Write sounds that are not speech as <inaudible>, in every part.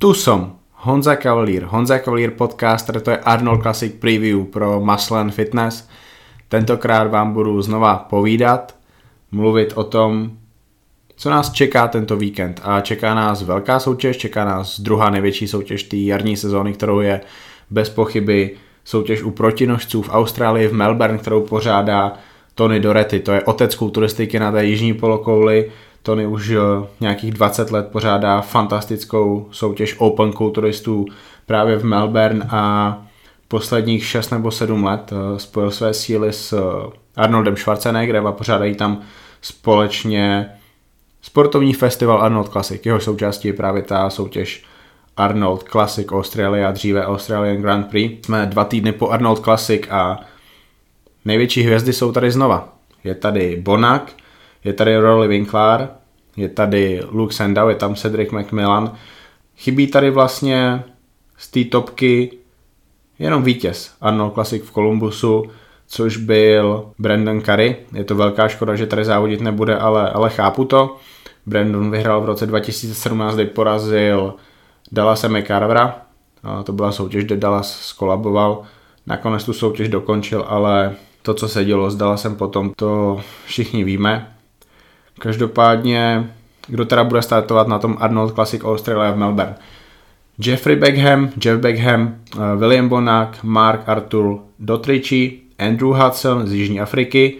Tu som, Honza Cavalier. Honza Cavalier podcaster, to je Arnold Classic Preview pro Muscle Fitness. Tentokrát vám budu znova povídat, mluvit o tom, co nás čeká tento víkend. A čeká nás velká soutěž, čeká nás druhá největší soutěž té jarní sezóny, kterou je bez pochyby soutěž u protinožců v Austrálii v Melbourne, kterou pořádá Tony Doretti. To je otec kulturistiky na té jižní polokouli. Tony už eh, nějakých 20 let pořádá fantastickou soutěž Open kulturistů právě v Melbourne a posledních 6 nebo 7 let eh, spojil své síly s eh, Arnoldem Schwarzeneggerem a pořádají tam společně sportovní festival Arnold Classic. Jeho součástí je právě ta soutěž Arnold Classic Australia, dříve Australian Grand Prix. Jsme dva týdny po Arnold Classic a největší hvězdy jsou tady znova. Je tady Bonak, je tady Rolly Winkler, je tady Luke Sandow, je tam Cedric McMillan. Chybí tady vlastně z té topky jenom vítěz Arnold Classic v Columbusu, což byl Brandon Curry. Je to velká škoda, že tady závodit nebude, ale, ale chápu to. Brandon vyhrál v roce 2017, kdy porazil Dallasa McCarvera. To byla soutěž, kde Dallas skolaboval. Nakonec tu soutěž dokončil, ale to, co se dělo s Dallasem potom, to všichni víme. Každopádně, kdo teda bude startovat na tom Arnold Classic Australia v Melbourne? Jeffrey Beckham, Jeff Beckham, eh, William Bonak, Mark Arthur Dotrici, Andrew Hudson z Jižní Afriky,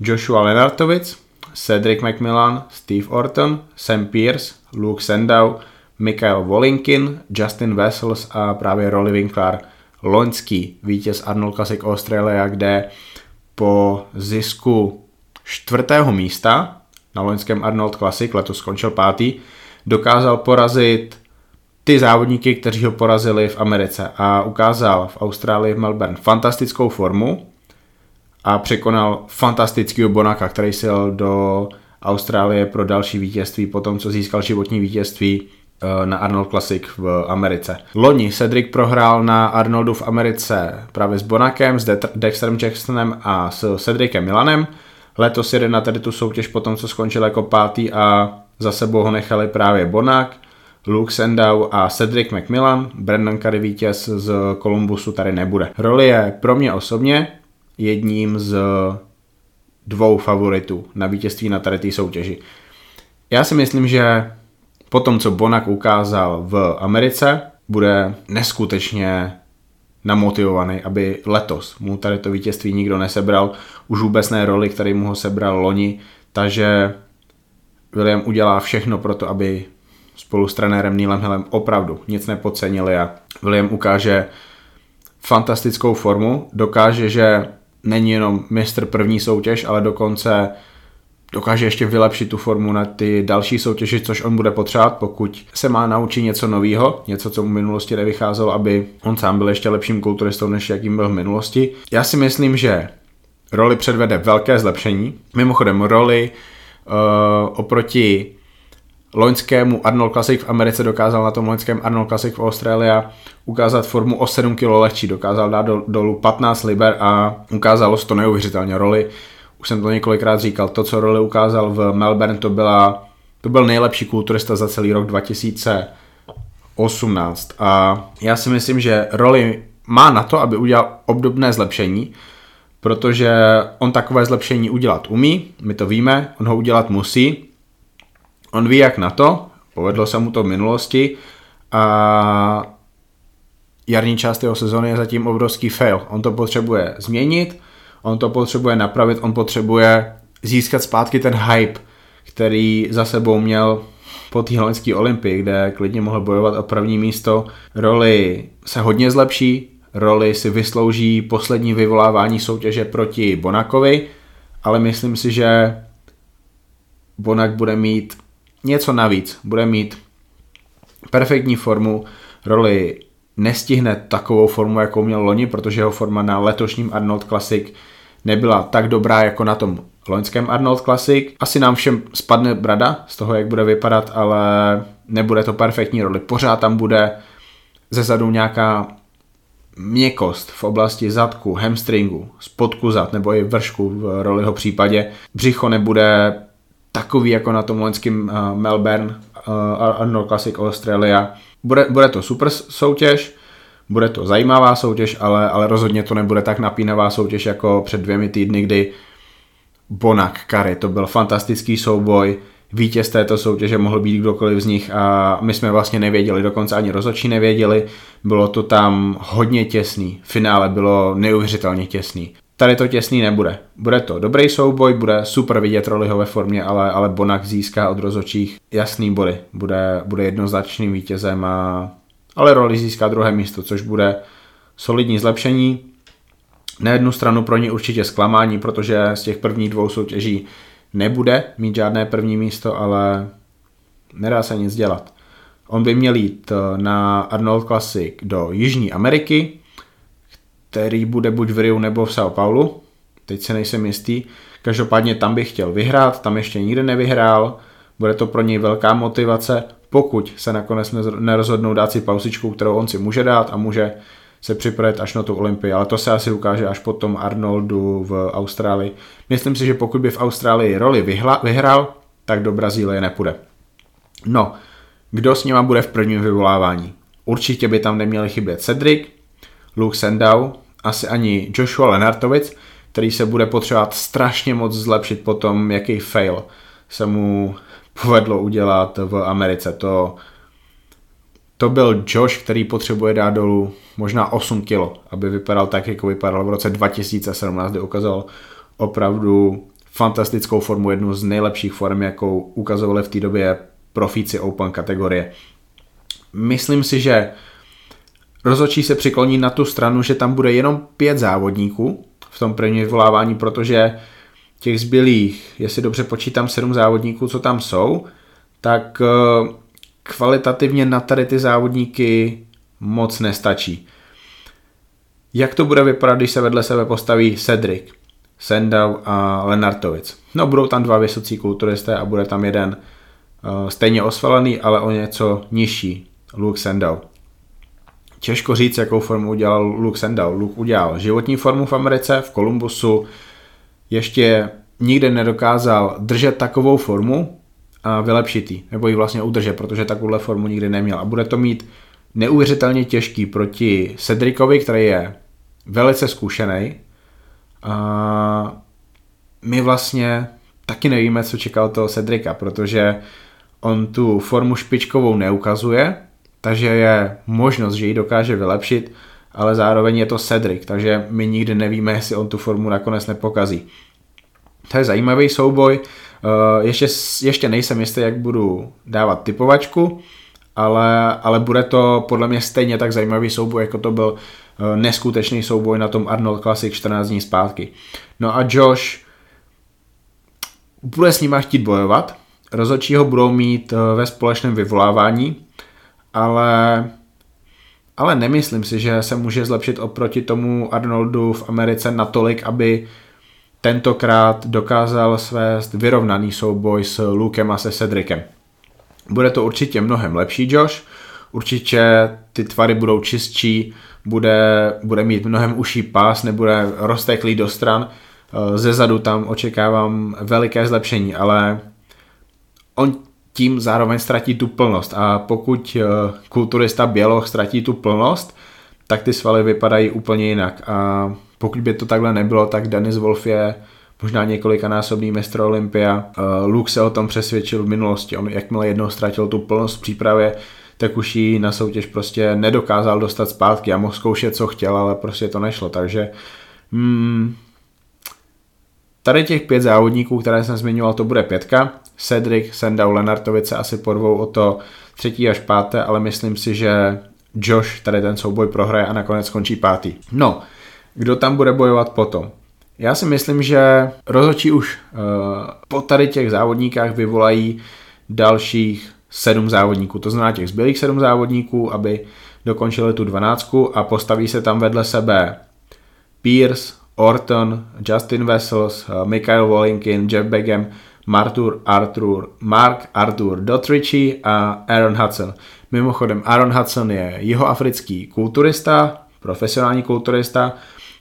Joshua Lenartovic, Cedric McMillan, Steve Orton, Sam Pierce, Luke Sandow, Michael Wolinkin, Justin Vessels a právě Rolly Winkler, loňský vítěz Arnold Classic Australia, kde po zisku čtvrtého místa na loňském Arnold Classic, letos skončil pátý, dokázal porazit ty závodníky, kteří ho porazili v Americe a ukázal v Austrálii v Melbourne fantastickou formu a překonal fantastického Bonaka, který se do Austrálie pro další vítězství po tom, co získal životní vítězství eh, na Arnold Classic v Americe. Loni Cedric prohrál na Arnoldu v Americe právě s Bonakem, s Dexterem Jacksonem a s Cedricem Milanem. Letos jede na tady tu soutěž po tom, co skončil jako pátý a za sebou ho nechali právě Bonak, Luke Sandow a Cedric McMillan. Brandon Curry vítěz z Columbusu tady nebude. Roli je pro mě osobně jedním z dvou favoritů na vítězství na tady té soutěži. Já si myslím, že po tom, co Bonak ukázal v Americe, bude neskutečně namotivovaný, aby letos mu tady to vítězství nikdo nesebral, už vůbec ne roli, který mu ho sebral loni, takže William udělá všechno pro to, aby spolu s trenérem Neilem Hillem opravdu nic nepodcenili a William ukáže fantastickou formu, dokáže, že není jenom mistr první soutěž, ale dokonce dokáže ještě vylepšit tu formu na ty další soutěži, což on bude potřebovat, pokud se má naučit něco nového, něco, co mu v minulosti nevycházelo, aby on sám byl ještě lepším kulturistou, než jakým byl v minulosti. Já si myslím, že roli předvede velké zlepšení. Mimochodem, roli uh, oproti loňskému Arnold Classic v Americe dokázal na tom loňském Arnold Classic v Austrálii ukázat formu o 7 kg lehčí, dokázal dát do, dolů 15 liber a ukázalo se to neuvěřitelně roli. Už jsem to několikrát říkal, to, co roli ukázal v Melbourne, to, byla, to byl nejlepší kulturista za celý rok 2018 a já si myslím, že roli má na to, aby udělal obdobné zlepšení, protože on takové zlepšení udělat umí, my to víme, on ho udělat musí, on ví jak na to, povedlo se mu to v minulosti a jarní část jeho sezóny je zatím obrovský fail. On to potřebuje změnit, on to potřebuje napravit, on potřebuje získat zpátky ten hype, který za sebou měl po té holandské olympii, kde klidně mohl bojovat o první místo. Roli se hodně zlepší, roli si vyslouží poslední vyvolávání soutěže proti Bonakovi, ale myslím si, že Bonak bude mít něco navíc. Bude mít perfektní formu, roli nestihne takovou formu, jakou měl loni, protože jeho forma na letošním Arnold Classic nebyla tak dobrá jako na tom loňském Arnold Classic. Asi nám všem spadne brada z toho, jak bude vypadat, ale nebude to perfektní roli. Pořád tam bude ze zadu nějaká měkost v oblasti zadku, hamstringu, spodku zad nebo i vršku v roliho případě. Břicho nebude takový jako na tom loňském uh, Melbourne uh, Arnold Classic Australia. Bude, bude to super soutěž, bude to zajímavá soutěž, ale, ale rozhodně to nebude tak napínavá soutěž jako před dvěmi týdny, kdy Bonak Kary, to byl fantastický souboj, vítěz této soutěže mohl být kdokoliv z nich a my jsme vlastně nevěděli, dokonce ani rozočí nevěděli, bylo to tam hodně těsný, finále bylo neuvěřitelně těsný. Tady to těsný nebude. Bude to dobrý souboj, bude super vidět Roliho ve formě, ale, ale Bonak získá od rozočích jasný body. Bude, bude jednoznačným vítězem, a, ale Roli získá druhé místo, což bude solidní zlepšení. Na jednu stranu pro ně určitě zklamání, protože z těch prvních dvou soutěží nebude mít žádné první místo, ale nedá se nic dělat. On by měl jít eh, na Arnold Classic do Jižní Ameriky, který bude buď v Riu nebo v São Paulo. Teď se nejsem jistý. Každopádně tam bych chtěl vyhrát, tam ještě nikdy nevyhrál. Bude to pro něj velká motivace, pokud se nakonec nerozhodnou dát si pausičku, kterou on si může dát a může se připravit až na tu Olympii, ale to se asi ukáže až potom Arnoldu v Austrálii. Myslím si, že pokud by v Austrálii roli vyhla, vyhrál, tak do Brazílie nepůjde. No, kdo s nima bude v prvním vyvolávání? Určitě by tam neměli chybět Cedric, Luke Sendau, asi ani Joshua Lenartovic, který se bude potřebovat strašně moc zlepšit po tom, jaký fail se mu povedlo udělat v Americe. To, to byl Josh, který potřebuje dát dolů možná 8 kilo, aby vypadal tak, jako vypadal v roce 2017, kdy ukázal opravdu fantastickou formu, jednu z nejlepších form, jakou ukazovali v té době profíci Open kategorie. Myslím si, že Rozočí se přikloní na tu stranu, že tam bude jenom pět závodníků v tom prvním vyvolávání, protože těch zbylých, jestli dobře počítám sedm závodníků, co tam jsou, tak eh, kvalitativně na tady ty závodníky moc nestačí. Jak to bude vypadat, když se vedle sebe postaví Cedric, Sendau a Lenartovic? No budou tam dva vysocí kulturisté a bude tam jeden uh, stejně osvalený, ale o něco nižší, Luke Sendau. Těžko říct, jakou formu udělal Luke Sendal. Luke udělal životní formu v Americe, v Kolumbusu, ještě nikdy nedokázal držet takovou formu a vylepšit ji, nebo ji vlastně udržet, protože takovouhle formu nikdy neměl. A bude to mít neuvěřitelně těžký proti Cedricovi, který je velice zkušený. A my vlastně taky nevíme, co čekal toho Cedrika, protože on tu formu špičkovou neukazuje, takže je možnost, že ji dokáže vylepšit, ale zároveň je to Cedric, takže my nikdy nevíme, jestli on tu formu nakonec nepokazí. To je zajímavý souboj, eh, ještě, ještě nejsem jistý, jak budu dávat typovačku, ale, ale bude to podle mě stejně tak zajímavý souboj, jako to byl eh, neskutečný souboj na tom Arnold Classic 14 dní zpátky. No a Josh bude s nima chtít bojovat, rozhodčí ho budou mít eh, ve společném vyvolávání, ale, ale nemyslím si, že se může zlepšit oproti tomu Arnoldu v Americe natolik, aby tentokrát dokázal svést vyrovnaný souboj s Lukem a se Cedricem. Bude to určitě mnohem lepší Josh, určitě ty tvary budou čistší, bude, bude mít mnohem uší pás, nebude rozteklý do stran, ze zadu tam očekávám veliké zlepšení, ale on tím zároveň ztratí tu plnost a pokud eh, kulturista běloch ztratí tu plnost, tak ty svaly vypadají úplně jinak a pokud by to takhle nebylo, tak Denis Wolf je možná několikanásobný mistr Olympia. Eh, Luke se o tom přesvědčil v minulosti, on jakmile jednou ztratil tu plnost v přípravě, tak už ji na soutěž prostě nedokázal dostat zpátky a mohl zkoušet, co chtěl, ale prostě to nešlo, takže hmm, Tady těch pět závodníků, které jsem zmiňoval, to bude pětka. Cedric, Sendau, Lenartovice asi porvou o to třetí až páté, ale myslím si, že Josh tady ten souboj prohraje a nakonec skončí pátý. No, kdo tam bude bojovat potom? Já si myslím, že rozhodčí už uh, po tady těch závodníkách vyvolají dalších sedm závodníků, to znamená těch zbylých sedm závodníků, aby dokončili tu dvanáctku a postaví se tam vedle sebe Pierce, Orton, Justin Vessels, uh, Michael Wallinkin, Jeff Begem, Martur Arthur, Mark Arthur Dotrici a Aaron Hudson. Mimochodem, Aaron Hudson je jihoafrický kulturista, profesionální kulturista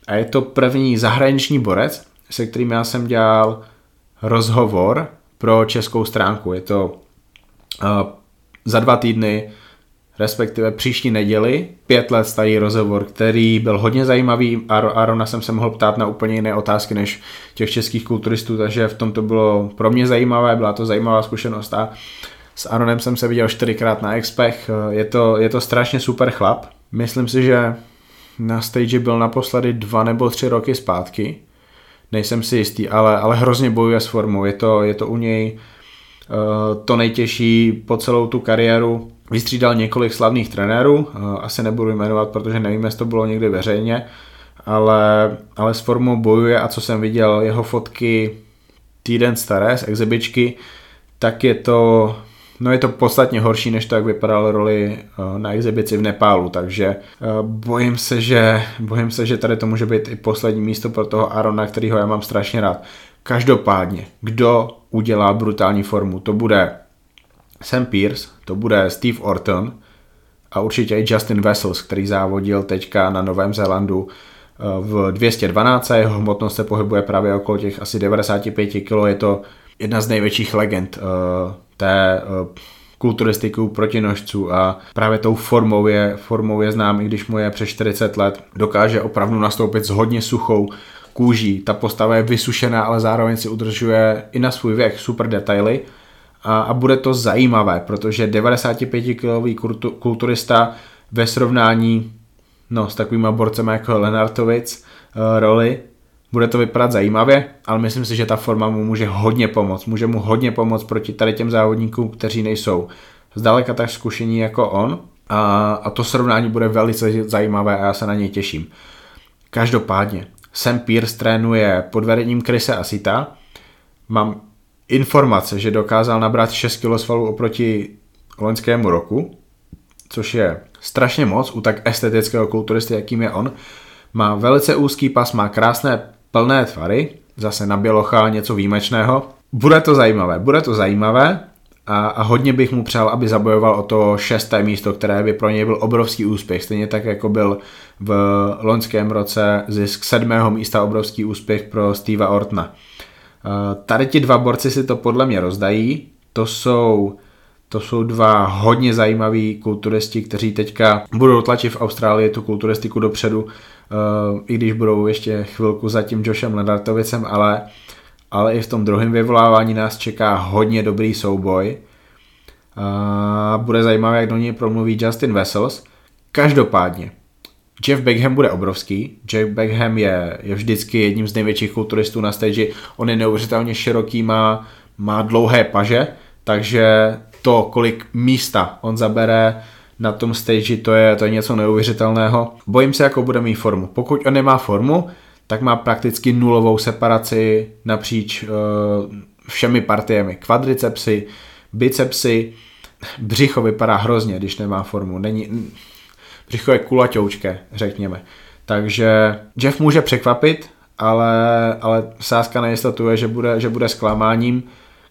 a je to první zahraniční borec, se kterým já jsem dělal rozhovor pro českou stránku. Je to uh, za dva týdny respektive příští neděli, pět let starý rozhovor, který byl hodně zajímavý. Arona jsem se mohl ptát na úplně jiné otázky než těch českých kulturistů, takže v tom to bylo pro mě zajímavé, byla to zajímavá zkušenost a s Aronem jsem se viděl čtyřikrát na expech, je to, je to strašně super chlap. Myslím si, že na stage byl naposledy dva nebo tři roky zpátky, nejsem si jistý, ale, ale hrozně bojuje s formou, je to, je to u něj uh, to nejtěžší po celou tu kariéru, Vystřídal několik slavných trenérů, uh, asi nebudu jmenovat, protože nevím, jestli to bylo někdy veřejně, ale, ale s formou bojuje a co jsem viděl, jeho fotky týden staré z exhibičky, tak je to, No je to podstatně horší, než to, jak vypadal roli eh, na exibici v Nepálu, takže eh, bojím se, že, bojím se, že tady to může být i poslední místo pro toho Arona, kterýho já mám strašně rád. Každopádně, kdo udělá brutální formu, to bude Sam Pierce, to bude Steve Orton a určitě i Justin Vessels, který závodil teďka na Novém Zélandu eh, v 212, jeho hmotnost se pohybuje právě okolo těch asi 95 kg, je to jedna z největších legend té uh, kulturistiku protinožců a právě tou formou je, formou je znám, i když mu je přes 40 let, dokáže opravdu nastoupit s hodně suchou kůží. Ta postava je vysušená, ale zároveň si udržuje i na svůj věk super detaily a, a bude to zajímavé, protože 95-kilový kulturista ve srovnání no, s takovými borcemi jako Lenartovic uh, roli bude to vypadat zajímavě, ale myslím si, že ta forma mu může hodně pomoct. Může mu hodně pomoct proti tady těm závodníkům, kteří nejsou zdaleka tak zkušení jako on. A, a to srovnání bude velice zajímavé a já se na něj těším. Každopádně, Sam Pierce trénuje pod vedením Krise Asita. Mám informace, že dokázal nabrat 6 kg svalů oproti loňskému roku, což je strašně moc u tak estetického kulturisty, jakým je on. Má velice úzký pas, má krásné plné tvary, zase na bělocha něco výjimečného. Bude to zajímavé, bude to zajímavé a, a hodně bych mu přál, aby zabojoval o to šesté místo, které by pro něj byl obrovský úspěch, stejně tak jako byl v loňském roce zisk sedmého místa obrovský úspěch pro Steva Ortna. Tady ti dva borci si to podle mě rozdají, to jsou to jsou dva hodně zajímaví kulturisti, kteří teďka budou tlačit v Austrálii tu kulturistiku dopředu uh, i když budou ještě chvilku za tím Joshem Ledartovicem, ale, ale i v tom druhém vyvolávání nás čeká hodně dobrý souboj. Uh, bude zajímavé, jak do něj promluví Justin Vessels. Každopádně, Jeff Beckham bude obrovský. Jeff Beckham je, je vždycky jedním z největších kulturistů na stage. On je neuvěřitelně široký, má, má dlouhé paže, takže to, kolik místa on zabere, na tom stage, to je, to je něco neuvěřitelného. Bojím se, jakou bude mít formu. Pokud on nemá formu, tak má prakticky nulovou separaci napříč uh, všemi partiemi. Kvadricepsy, bicepsy, břicho vypadá hrozně, když nemá formu. Není, břicho je kulaťoučké, řekněme. Takže Jeff může překvapit, ale, ale sázka na jistotu je, že bude, že bude zklamáním.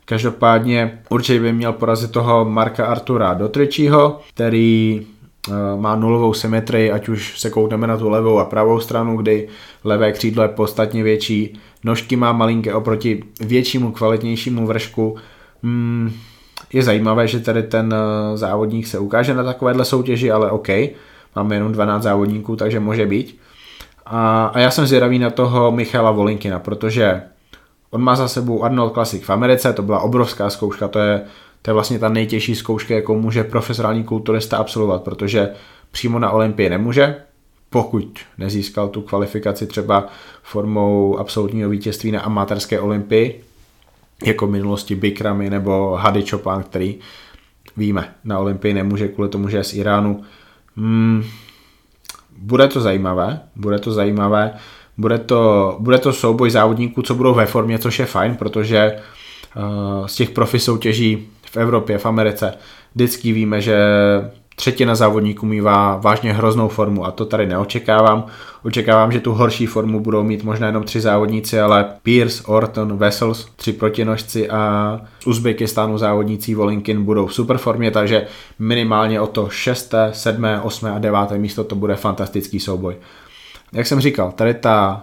Každopádně určitě by měl porazit toho Marka Artura Dotričího, který eh, má nulovou symetrii, ať už se koukneme na tu levou a pravou stranu, kdy levé křídlo je podstatně větší, nožky má malinké oproti většímu, kvalitnějšímu vršku. Hmm, je zajímavé, že tady ten eh, závodník se ukáže na takovéhle soutěži, ale OK, máme jenom 12 závodníků, takže může být. A, a já jsem zvědavý na toho Michala Volinkina, protože On má za sebou Arnold Classic v Americe, to byla obrovská zkouška, to je, to je vlastně ta nejtěžší zkouška, jakou může profesionální kulturista absolvovat, protože přímo na Olympii nemůže, pokud nezískal tu kvalifikaci třeba formou absolutního vítězství na amatérské olympii, jako v minulosti Bikrami nebo Hady Chopin, který víme, na olympii nemůže kvůli tomu, že je z Iránu. Hmm, bude to zajímavé, bude to zajímavé. Bude to, bude to souboj závodníků, co budou ve formě, což je fajn, protože uh, z těch profi soutěží v Evropě, v Americe, vždycky víme, že třetina závodníků mývá vážně hroznou formu a to tady neočekávám. Očekávám, že tu horší formu budou mít možná jenom tři závodníci, ale Pierce, Orton, Vessels, tři protinožci a z Uzbekistánu závodníci Volinkin budou v super formě, takže minimálně o to 6., 7., 8. a 9. místo to bude fantastický souboj jak jsem říkal, tady ta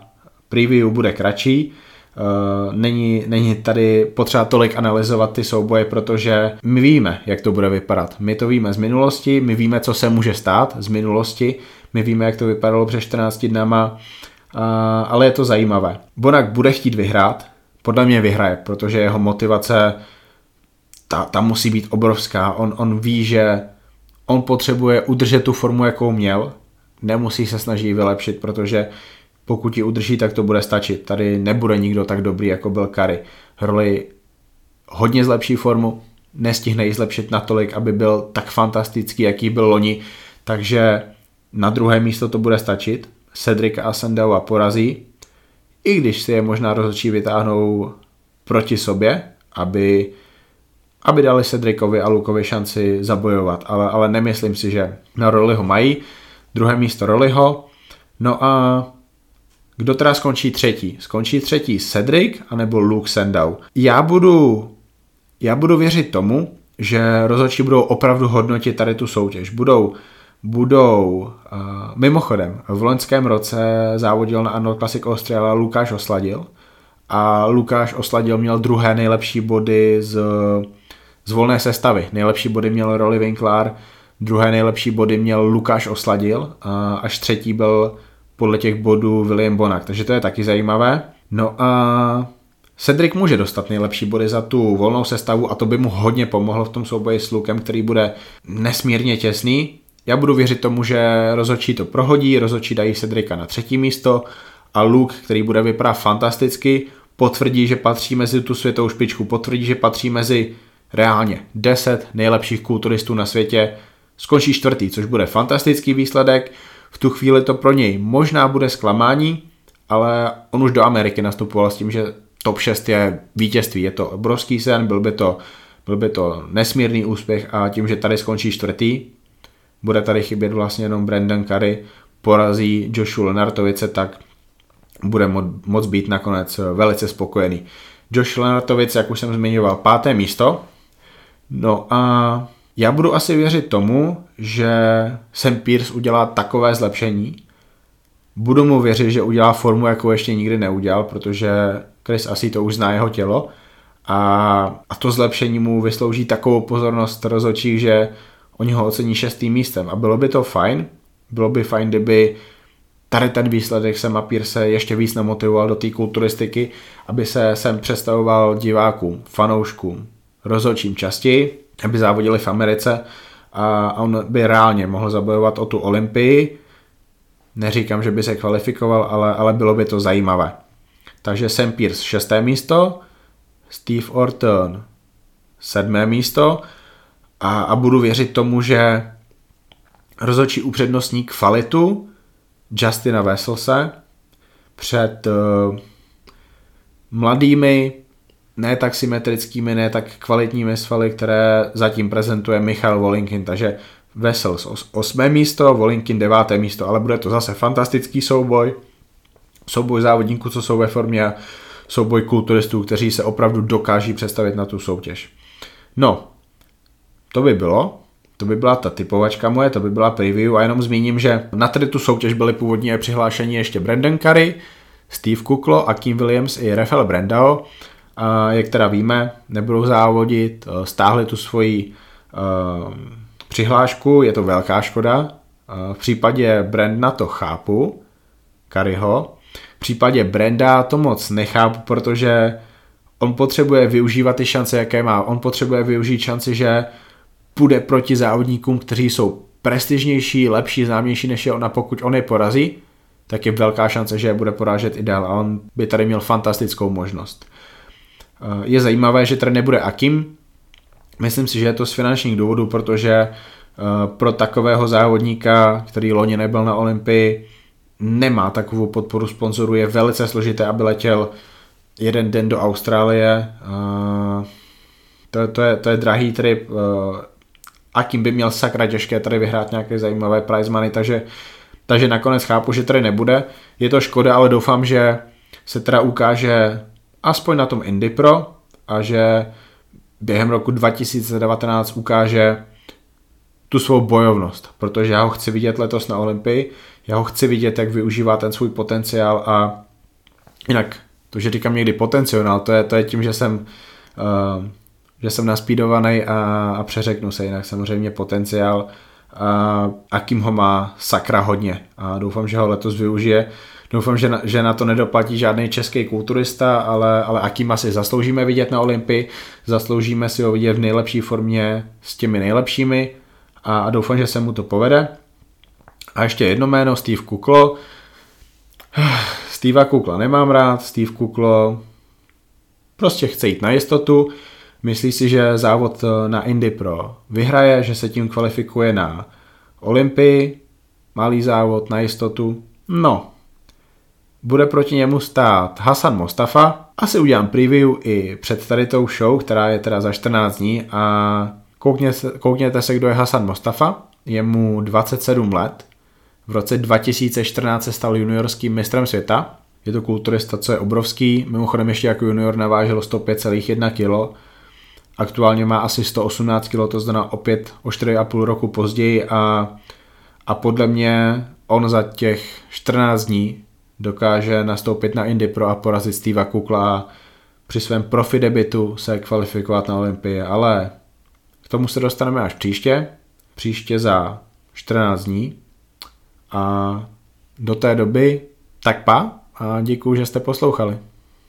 preview bude kratší. Uh, není, není tady potřeba tolik analyzovat ty souboje, protože my víme, jak to bude vypadat. My to víme z minulosti, my víme, co se může stát z minulosti, my víme, jak to vypadalo před 14 dnama, uh, ale je to zajímavé. Bonak bude chtít vyhrát, podle mě vyhraje, protože jeho motivace ta, ta musí být obrovská. On, on ví, že on potřebuje udržet tu formu, jakou měl, nemusí se snažit vylepšit, protože pokud ji udrží, tak to bude stačit. Tady nebude nikdo tak dobrý, jako byl Kary. Roli hodně zlepší formu, nestihne ji zlepšit natolik, aby byl tak fantastický, jaký byl loni, takže na druhé místo to bude stačit. Cedric a Sandaua porazí, i když si je možná rozhodčí vytáhnou proti sobě, aby, aby dali Cedricovi a Lukovi šanci zabojovat, ale, ale nemyslím si, že na roli ho mají. Druhé místo Roliho. No a kdo teda skončí třetí? Skončí třetí Cedric anebo Luke Sendau. Já budu, já budu věřit tomu, že rozhodčí budou opravdu hodnotit tady tu soutěž. Budou, budou uh, mimochodem, v loňském roce závodil na Arnold Classic Austria Lukáš Osladil a Lukáš Osladil měl druhé nejlepší body z, z volné sestavy. Nejlepší body měl Rolly Winkler, druhé nejlepší body měl Lukáš Osladil a až třetí byl podle těch bodů William Bonak, takže to je taky zajímavé. No a Cedric může dostat nejlepší body za tu volnou sestavu a to by mu hodně pomohlo v tom souboji s Lukem, který bude nesmírně těsný. Já budu věřit tomu, že rozhodčí to prohodí, rozhodčí dají Cedrika na třetí místo a Luke, který bude vypadat fantasticky, potvrdí, že patří mezi tu světovou špičku, potvrdí, že patří mezi reálně 10 nejlepších kulturistů na světě, skončí čtvrtý, což bude fantastický výsledek. V tu chvíli to pro něj možná bude zklamání, ale on už do Ameriky nastupoval s tím, že top 6 je vítězství. Je to obrovský sen, byl by to, byl by to nesmírný úspěch a tím, že tady skončí čtvrtý, bude tady chybět vlastně jenom Brandon Curry, porazí Joshua Lenartovice, tak bude mo- moc být nakonec velice spokojený. Josh Lenartovic, jak už jsem zmiňoval, páté místo. No a já budu asi věřit tomu, že Sam Pierce udělá takové zlepšení. Budu mu věřit, že udělá formu, jakou ještě nikdy neudělal, protože Chris asi to už zná jeho tělo. A, a to zlepšení mu vyslouží takovou pozornost rozhodčích, že oni ho ocení šestým místem. A bylo by to fajn, bylo by fajn, kdyby tady ten výsledek Sema Pierce ještě víc namotivoval do té kulturistiky, aby se sem představoval divákům, fanouškům, rozhodčím častěji, aby závodili v Americe a on by reálně mohl zabojovat o tu Olympii. Neříkám, že by se kvalifikoval, ale, ale bylo by to zajímavé. Takže Sam Pierce šesté místo, Steve Orton sedmé místo a, a budu věřit tomu, že rozhodčí upřednostní kvalitu Justina Wesselse před uh, mladými ne tak symetrickými, ne tak kvalitními svaly, které zatím prezentuje Michal Volinkin, takže Vessels osmé místo, Volinkin deváté místo, ale bude to zase fantastický souboj, souboj závodníků, co jsou ve formě a souboj kulturistů, kteří se opravdu dokáží představit na tu soutěž. No, to by bylo, to by byla ta typovačka moje, to by byla preview a jenom zmíním, že na tady tu soutěž byly původně přihlášení ještě Brandon Curry, Steve Kuklo a Kim Williams i Rafael Brandao jak teda víme, nebudou závodit, eh, stáhli tu svoji uh, přihlášku, je to velká škoda. Uh, v případě Brandna to chápu, Kariho. V případě Brenda to moc nechápu, protože on potřebuje využívat ty šance, jaké má. On potřebuje využít šanci, že půjde proti závodníkům, kteří jsou prestižnější, lepší, známější než je ona, pokud on je porazí, tak je velká šance, že je bude porážet i dál a on by tady měl fantastickou možnost. Eh, je zajímavé, že tady nebude Akim. Myslím si, že je to z finančních důvodů, protože eh, pro takového závodníka, který loni nebyl na Olympii, nemá takovou podporu sponzorů, je velice složité, aby letěl jeden den do Austrálie. Eh, to, to, je, to je drahý trip. Akim by měl sakra těžké tady vyhrát nějaké zajímavé prize money, takže, takže nakonec chápu, že tady nebude. Je to škoda, ale doufám, že se teda ukáže aspoň na tom Indy Pro a že během roku 2019 ukáže tu svou bojovnost, protože já ho chci vidět letos na Olympii, já ho chci vidět, jak využívá ten svůj potenciál a jinak To, že říkám někdy potenciál, to je, to je tím, že jsem, uh, že jsem naspídovaný a, a přeřeknu se, jinak samozřejmě potenciál a Akim ho má sakra hodně a doufám, že ho letos využije. Doufám, že na, že na to nedoplatí žádný český kulturista, ale, ale Akima si zasloužíme vidět na Olympii, zasloužíme si ho vidět v nejlepší formě s těmi nejlepšími a, a doufám, že se mu to povede. A ještě jedno jméno, Steve Kuklo. <sighs> Steve Kukla nemám rád, Steve Kuklo prostě chce jít na jistotu, myslí si, že závod na Indy Pro vyhraje, že se tím kvalifikuje na Olympii, malý závod na jistotu. No, bude proti němu stát Hasan Mostafa. Asi udělám preview i před tady tou show, která je teda za 14 dní a koukněte, koukněte se, kdo je Hasan Mostafa. Je mu 27 let. V roce 2014 se stal juniorským mistrem světa. Je to kulturista, co je obrovský. Mimochodem ještě jako junior navážel 105,1 kg. Aktuálně má asi 118 kg, to znamená opět o 4,5 roku později a, a podle mě on za těch 14 dní dokáže nastoupit na Indy Pro a porazit Steva Kukla a při svém profi debitu se kvalifikovat na Olympii, ale k tomu se dostaneme až příště, příště za 14 dní a do té doby tak pa a děkuji, že jste poslouchali.